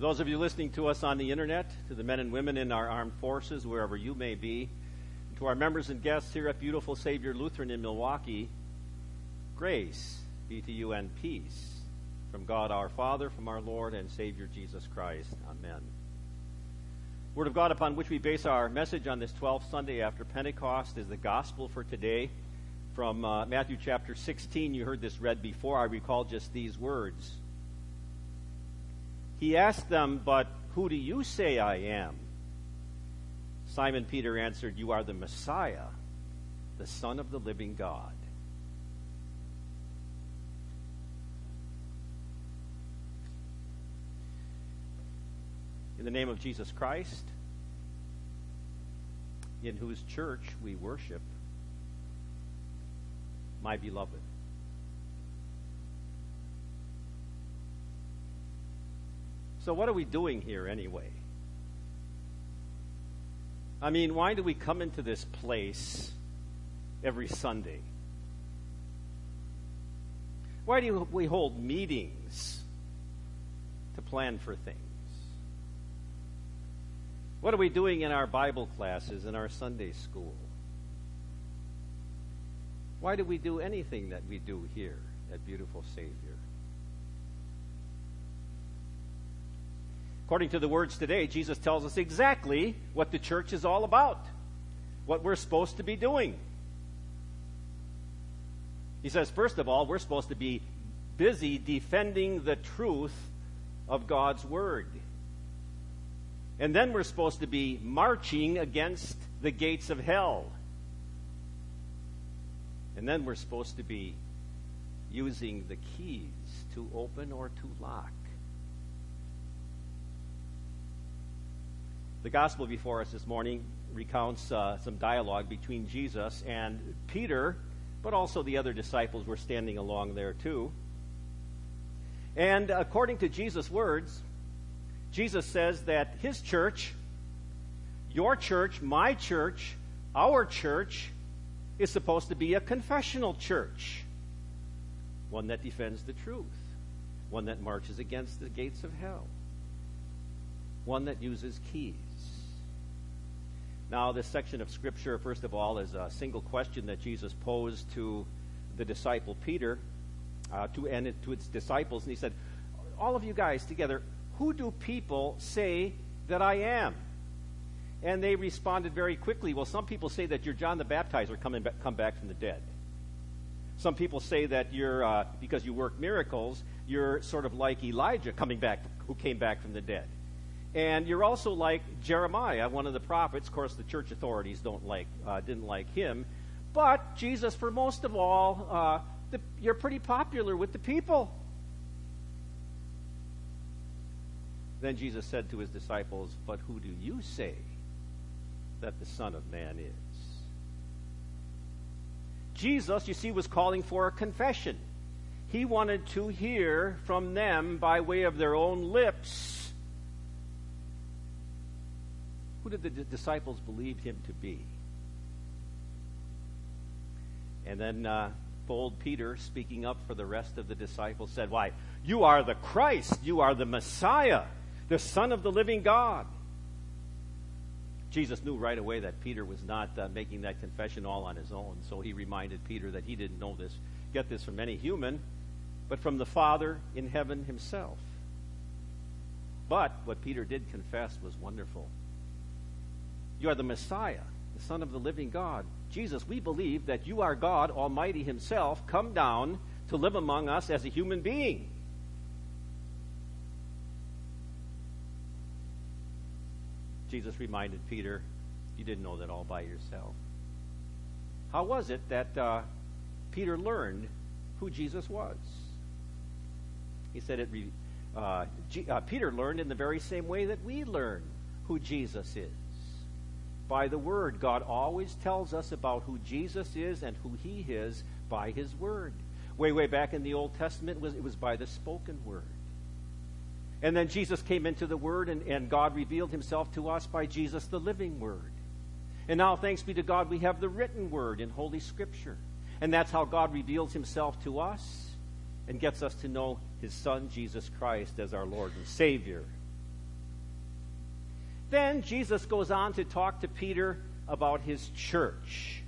those of you listening to us on the internet, to the men and women in our armed forces, wherever you may be, to our members and guests here at Beautiful Savior Lutheran in Milwaukee, grace be to you and peace from God our Father, from our Lord and Savior Jesus Christ. Amen. Word of God upon which we base our message on this 12th Sunday after Pentecost is the gospel for today. From uh, Matthew chapter 16, you heard this read before. I recall just these words. He asked them, But who do you say I am? Simon Peter answered, You are the Messiah, the Son of the living God. In the name of Jesus Christ, in whose church we worship, my beloved. So, what are we doing here anyway? I mean, why do we come into this place every Sunday? Why do we hold meetings to plan for things? What are we doing in our Bible classes, in our Sunday school? Why do we do anything that we do here at Beautiful Savior? According to the words today, Jesus tells us exactly what the church is all about, what we're supposed to be doing. He says, first of all, we're supposed to be busy defending the truth of God's Word. And then we're supposed to be marching against the gates of hell. And then we're supposed to be using the keys to open or to lock. The gospel before us this morning recounts uh, some dialogue between Jesus and Peter, but also the other disciples were standing along there too. And according to Jesus' words, Jesus says that his church, your church, my church, our church, is supposed to be a confessional church. One that defends the truth. One that marches against the gates of hell. One that uses keys. Now, this section of Scripture, first of all, is a single question that Jesus posed to the disciple Peter, uh, to, and to its disciples. And he said, All of you guys together, who do people say that I am? And they responded very quickly, Well, some people say that you're John the Baptizer coming back, come back from the dead. Some people say that you're, uh, because you work miracles, you're sort of like Elijah coming back, who came back from the dead. And you're also like Jeremiah, one of the prophets. Of course, the church authorities don't like, uh, didn't like him. But Jesus, for most of all, uh, the, you're pretty popular with the people. Then Jesus said to his disciples, But who do you say that the Son of Man is? Jesus, you see, was calling for a confession. He wanted to hear from them by way of their own lips. Who did the disciples believe him to be? And then uh, bold Peter, speaking up for the rest of the disciples, said, Why, you are the Christ, you are the Messiah the Son of the living God. Jesus knew right away that Peter was not uh, making that confession all on his own, so he reminded Peter that he didn't know this, get this from any human, but from the Father in heaven himself. But what Peter did confess was wonderful. You are the Messiah, the Son of the living God. Jesus, we believe that you are God Almighty Himself, come down to live among us as a human being. Jesus reminded Peter, You didn't know that all by yourself. How was it that uh, Peter learned who Jesus was? He said it. Uh, G- uh, Peter learned in the very same way that we learn who Jesus is. By the Word. God always tells us about who Jesus is and who He is by His Word. Way, way back in the Old Testament, it was, by the spoken Word. And then Jesus came into the Word, and, and God revealed himself to us by Jesus, the living Word. And now, thanks be to God, we have the written Word in Holy Scripture. And that's how God reveals himself to us and gets us to know his Son, Jesus Christ, as our Lord and Savior. Then Jesus goes on to talk to Peter about his church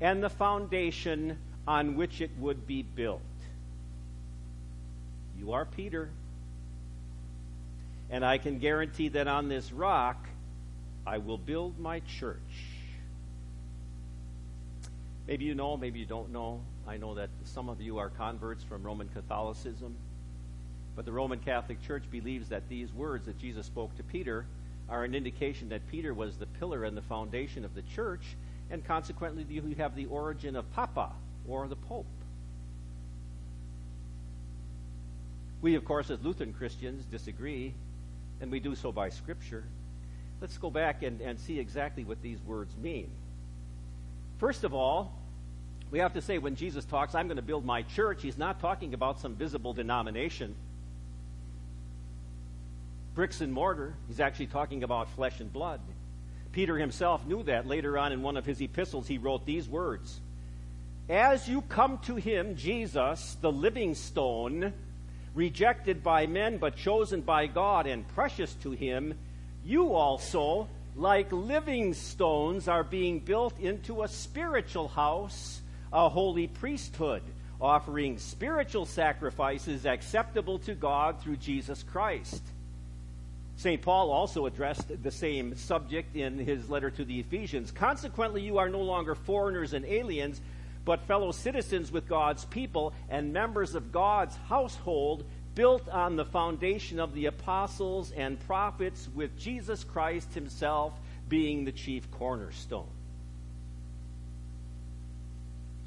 and the foundation on which it would be built. You are Peter. And I can guarantee that on this rock I will build my church. Maybe you know, maybe you don't know. I know that some of you are converts from Roman Catholicism. But the Roman Catholic Church believes that these words that Jesus spoke to Peter are an indication that Peter was the pillar and the foundation of the church, and consequently, you have the origin of Papa or the Pope. We, of course, as Lutheran Christians, disagree, and we do so by Scripture. Let's go back and, and see exactly what these words mean. First of all, we have to say when Jesus talks, I'm going to build my church, he's not talking about some visible denomination. Bricks and mortar, he's actually talking about flesh and blood. Peter himself knew that. Later on in one of his epistles, he wrote these words As you come to him, Jesus, the living stone, rejected by men but chosen by God and precious to him, you also, like living stones, are being built into a spiritual house, a holy priesthood, offering spiritual sacrifices acceptable to God through Jesus Christ. St. Paul also addressed the same subject in his letter to the Ephesians. Consequently, you are no longer foreigners and aliens but fellow citizens with God's people and members of God's household, built on the foundation of the apostles and prophets, with Jesus Christ himself being the chief cornerstone.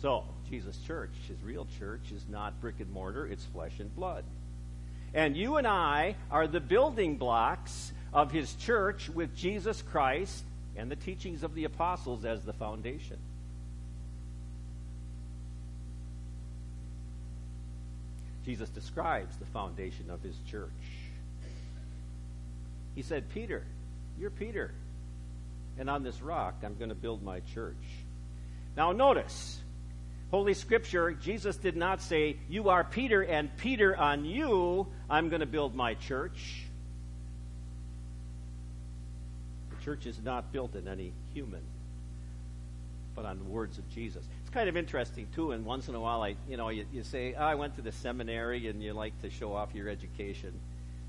So, Jesus' church, his real church, is not brick and mortar, it's flesh and blood. And you and I are the building blocks of his church with Jesus Christ and the teachings of the apostles as the foundation. Jesus describes the foundation of his church. He said, Peter, you're Peter, and on this rock I'm going to build my church. Now, notice, Holy Scripture, Jesus did not say, You are Peter, and Peter, on you I'm going to build my church. The church is not built in any human, but on the words of Jesus It's kind of interesting too. And once in a while, I you know you, you say, oh, I went to the seminary, and you like to show off your education.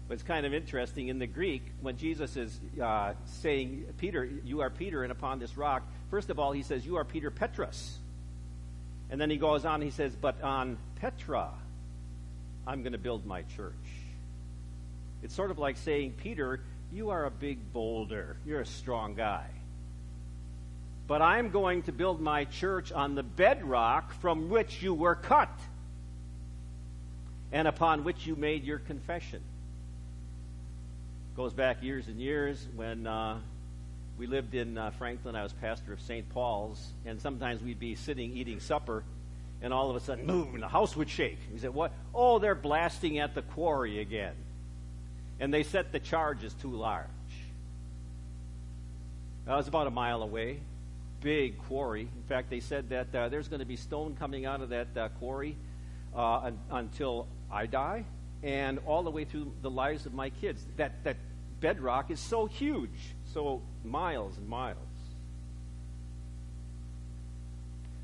But it's kind of interesting in the Greek when Jesus is uh, saying, "Peter, you are Peter, and upon this rock." First of all, he says, "You are Peter Petrus," and then he goes on. He says, "But on Petra, I'm going to build my church." It's sort of like saying, Peter, you are a big boulder. You're a strong guy but I'm going to build my church on the bedrock from which you were cut and upon which you made your confession. Goes back years and years when uh, we lived in uh, Franklin. I was pastor of St. Paul's, and sometimes we'd be sitting eating supper, and all of a sudden, boom, the house would shake. He said, "What? Oh, they're blasting at the quarry again." And they set the charges too large. I was about a mile away big quarry. In fact, they said that uh, there's going to be stone coming out of that uh, quarry uh, un- until I die and all the way through the lives of my kids. That, that bedrock is so huge, so miles and miles.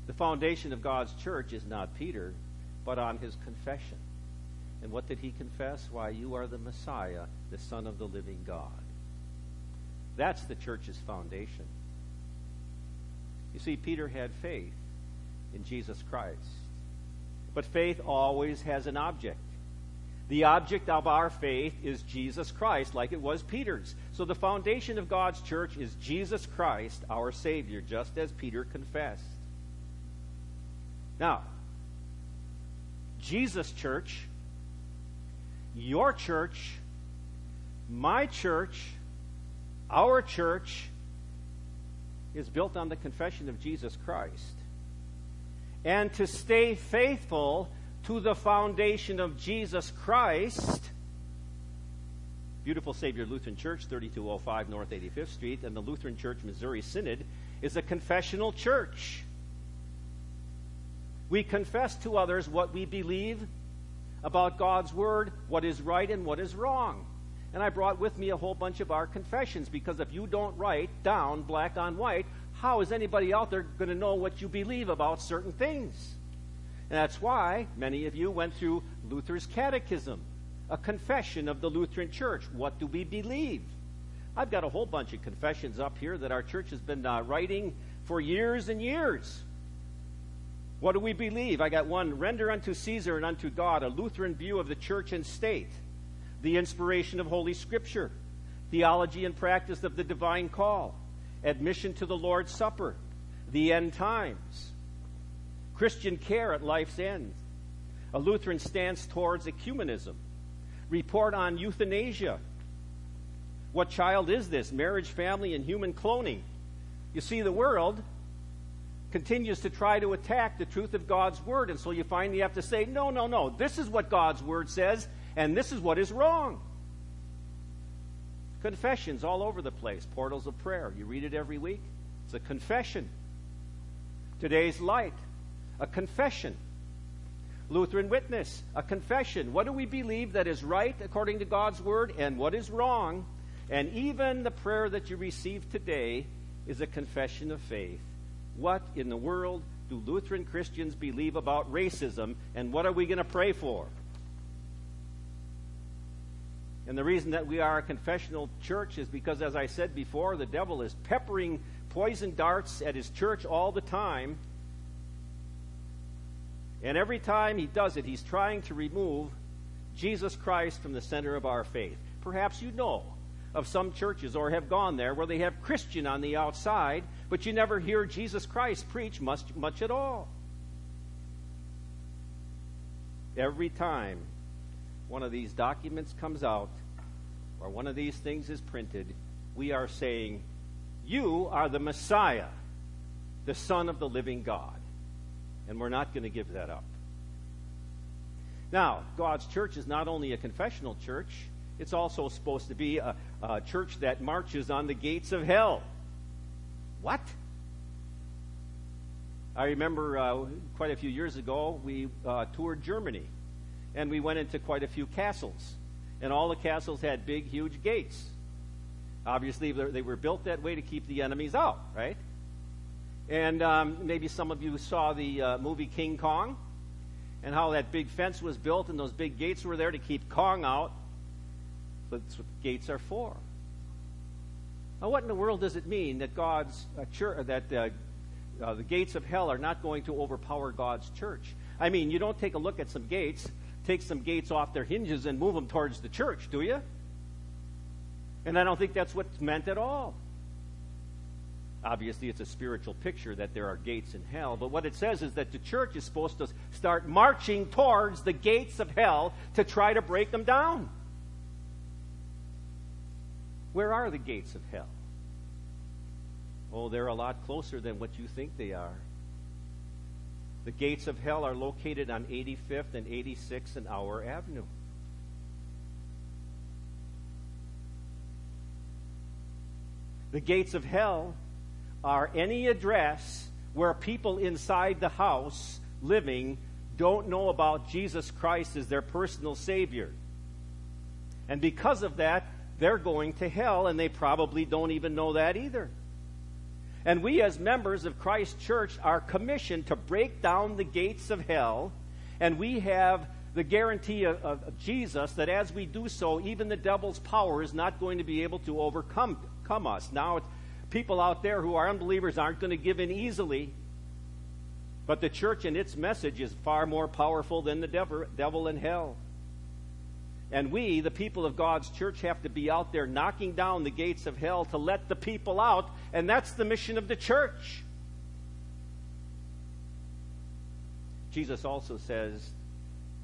The foundation of God's church is not Peter, but on his confession. And what did he confess? Why, you are the Messiah, the Son of the living God. That's the church's foundation. You see, Peter had faith in Jesus Christ. But faith always has an object. The object of our faith is Jesus Christ, like it was Peter's. So the foundation of God's church is Jesus Christ, our Savior, just as Peter confessed. Now, Jesus' church, your church, my church, our church, is built on the confession of Jesus Christ. And to stay faithful to the foundation of Jesus Christ, Beautiful Savior Lutheran Church, 3205 North 85th Street, and the Lutheran Church Missouri Synod is a confessional church. We confess to others what we believe about God's Word, what is right and what is wrong. And I brought with me a whole bunch of our confessions because if you don't write down black on white, how is anybody out there going to know what you believe about certain things? And that's why many of you went through Luther's Catechism, a confession of the Lutheran Church. What do we believe? I've got a whole bunch of confessions up here that our church has been uh, writing for years and years. What do we believe? I got one render unto Caesar and unto God a Lutheran view of the church and state the inspiration of Holy Scripture, theology and practice of the divine call, admission to the Lord's Supper, the end times, Christian care at life's end, a Lutheran stance towards ecumenism, report on euthanasia. What child is this? Marriage, family, and human cloning. You see, the world continues to try to attack the truth of God's Word, and so you finally have to say, no, no, no, this is what God's Word says, and this is what is wrong. Confessions all over the place, portals of prayer. You read it every week. It's a confession. Today's light, a confession. Lutheran witness, a confession. What do we believe that is right according to God's word and what is wrong? And even the prayer that you receive today is a confession of faith. What in the world do Lutheran Christians believe about racism and what are we going to pray for? And the reason that we are a confessional church is because, as I said before, the devil is peppering poison darts at his church all the time. And every time he does it, he's trying to remove Jesus Christ from the center of our faith. Perhaps you know of some churches or have gone there where they have Christian on the outside, but you never hear Jesus Christ preach much, much at all. Every time one of these documents comes out or one of these things is printed, we are saying, You are the Messiah, the Son of the living God. And we're not going to give that up. Now, God's church is not only a confessional church, it's also supposed to be a, a church that marches on the gates of hell. What? I remember uh, quite a few years ago, we uh, toured Germany and we went into quite a few castles. And all the castles had big, huge gates. Obviously, they were built that way to keep the enemies out, right? And um, maybe some of you saw the uh, movie King Kong and how that big fence was built and those big gates were there to keep Kong out. That's what gates are for. Now, what in the world does it mean that God's uh, church, that uh, uh, the gates of hell are not going to overpower God's church? I mean, you don't take a look at some gates take some gates off their hinges and move them towards the church, do you? And I don't think that's what's meant at all. Obviously, it's a spiritual picture that there are gates in hell, but what it says is that the church is supposed to start marching towards the gates of hell to try to break them down. Where are the gates of hell? Oh, they're a lot closer than what you think they are. The gates of hell are located on 85th and 86th and Auer Avenue. The gates of hell are any address where people inside the house living don't know about Jesus Christ as their personal Savior. And because of that, they're going to hell, and they probably don't even know that either. And we, as members of Christ Church, are commissioned to break down the gates of hell. And we have the guarantee of, of, Jesus that as we do so, even the devil's power is not going to be able to overcome come us. Now, people out there who are unbelievers aren't going to give in easily. But the church and its message is far more powerful than the devil, devil and hell. And we, the people of God's church, have to be out there knocking down the gates of hell to let the people out. And that's the mission of the church. Jesus also says,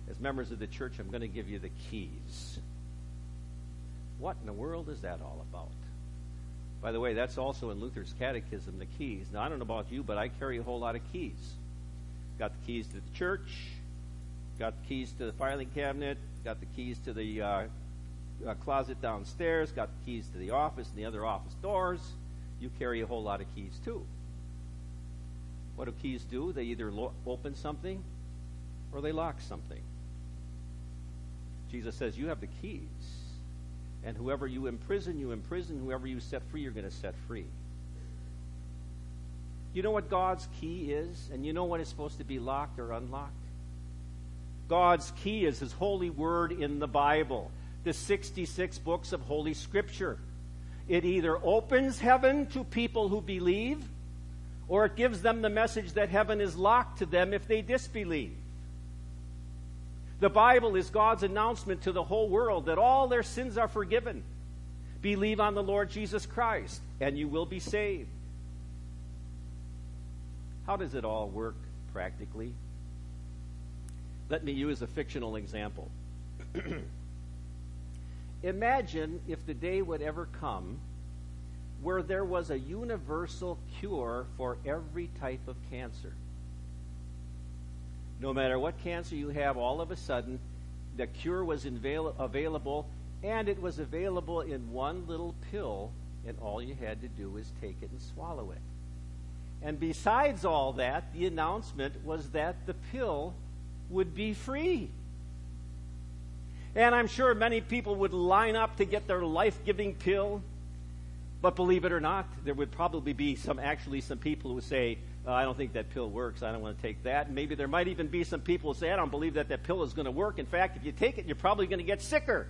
as members of the church, I'm going to give you the keys. What in the world is that all about? By the way, that's also in Luther's Catechism, the keys. Now, I don't know about you, but I carry a whole lot of keys. Got the keys to the church, got the keys to the filing cabinet, got the keys to the uh, uh, closet downstairs, got the keys to the office and the other office doors. You carry a whole lot of keys too. What do keys do? They either lo- open something or they lock something. Jesus says, You have the keys. And whoever you imprison, you imprison. Whoever you set free, you're going to set free. You know what God's key is? And you know when it's supposed to be locked or unlocked? God's key is His holy word in the Bible, the 66 books of Holy Scripture. It either opens heaven to people who believe, or it gives them the message that heaven is locked to them if they disbelieve. The Bible is God's announcement to the whole world that all their sins are forgiven. Believe on the Lord Jesus Christ, and you will be saved. How does it all work practically? Let me use a fictional example. Imagine if the day would ever come where there was a universal cure for every type of cancer. No matter what cancer you have, all of a sudden, the cure was avail- available, and it was available in one little pill, and all you had to do was take it and swallow it. And besides all that, the announcement was that the pill would be free. And I'm sure many people would line up to get their life giving pill. But believe it or not, there would probably be some, actually, some people who would say, I don't think that pill works. I don't want to take that. And maybe there might even be some people who say, I don't believe that that pill is going to work. In fact, if you take it, you're probably going to get sicker.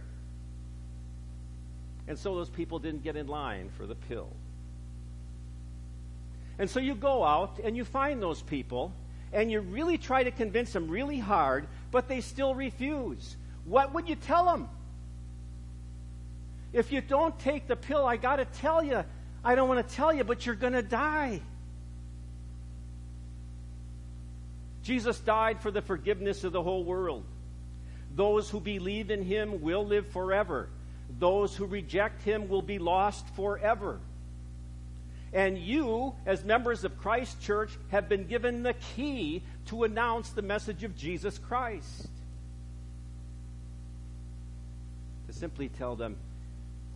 And so those people didn't get in line for the pill. And so you go out and you find those people and you really try to convince them really hard, but they still refuse. What would you tell them? If you don't take the pill, I got to tell you, I don't want to tell you, but you're going to die. Jesus died for the forgiveness of the whole world. Those who believe in him will live forever. Those who reject him will be lost forever. And you, as members of Christ Church, have been given the key to announce the message of Jesus Christ. To simply tell them,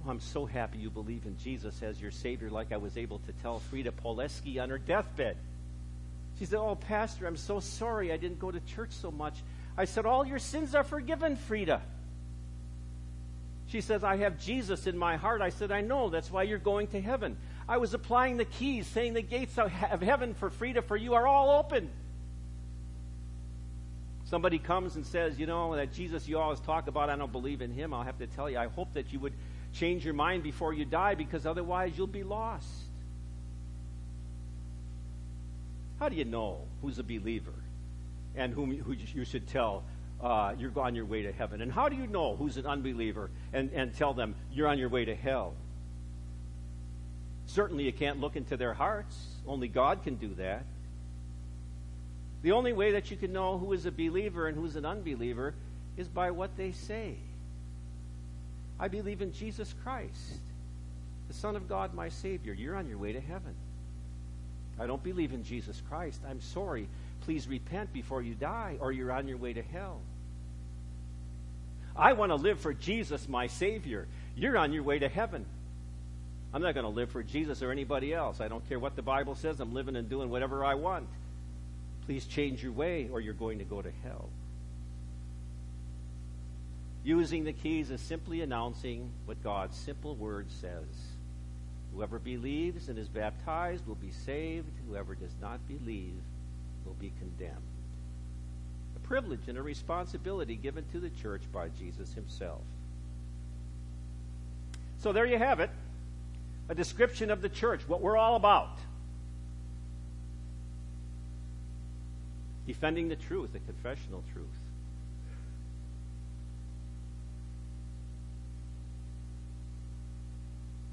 oh, I'm so happy you believe in Jesus as your Savior, like I was able to tell Frida Poleski on her deathbed. She said, Oh, Pastor, I'm so sorry I didn't go to church so much. I said, All your sins are forgiven, Frida. She says, I have Jesus in my heart. I said, I know. That's why you're going to heaven. I was applying the keys, saying the gates of heaven for Frida for you are all open. Somebody comes and says, You know, that Jesus you always talk about, I don't believe in him. I'll have to tell you, I hope that you would change your mind before you die because otherwise you'll be lost. How do you know who's a believer and whom who you should tell uh, you're on your way to heaven? And how do you know who's an unbeliever and, and tell them you're on your way to hell? Certainly, you can't look into their hearts. Only God can do that. The only way that you can know who is a believer and who's an unbeliever is by what they say. I believe in Jesus Christ, the Son of God, my Savior. You're on your way to heaven. I don't believe in Jesus Christ. I'm sorry. Please repent before you die, or you're on your way to hell. I want to live for Jesus, my Savior. You're on your way to heaven. I'm not going to live for Jesus or anybody else. I don't care what the Bible says. I'm living and doing whatever I want. Please change your way or you're going to go to hell. Using the keys is simply announcing what God's simple word says. Whoever believes and is baptized will be saved. Whoever does not believe will be condemned. A privilege and a responsibility given to the church by Jesus himself. So there you have it a description of the church, what we're all about. Defending the truth, the confessional truth.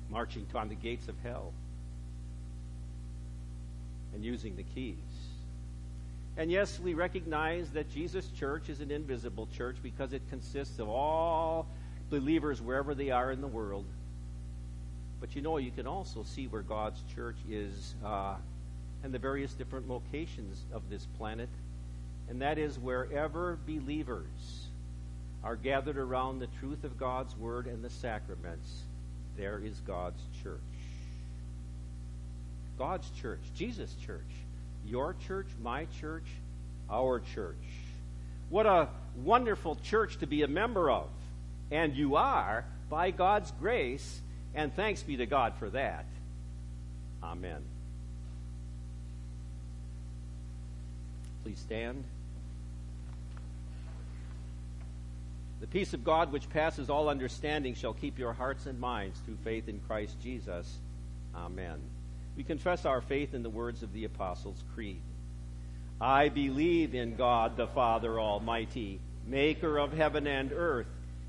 Marching on the gates of hell and using the keys. And yes, we recognize that Jesus' church is an invisible church because it consists of all believers wherever they are in the world. But you know, you can also see where God's church is uh, and the various different locations of this planet. And that is wherever believers are gathered around the truth of God's word and the sacraments, there is God's church. God's church, Jesus' church, your church, my church, our church. What a wonderful church to be a member of. And you are by God's grace, and thanks be to God for that. Amen. Please stand. The peace of God, which passes all understanding, shall keep your hearts and minds through faith in Christ Jesus. Amen. We confess our faith in the words of the Apostles' Creed. I believe in God the Father Almighty, maker of heaven and earth,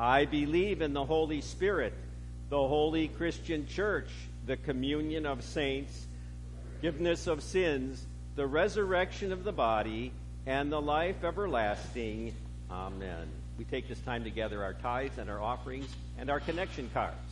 I believe in the Holy Spirit, the holy Christian church, the communion of saints, forgiveness of sins, the resurrection of the body, and the life everlasting. Amen. We take this time together, our tithes and our offerings and our connection cards.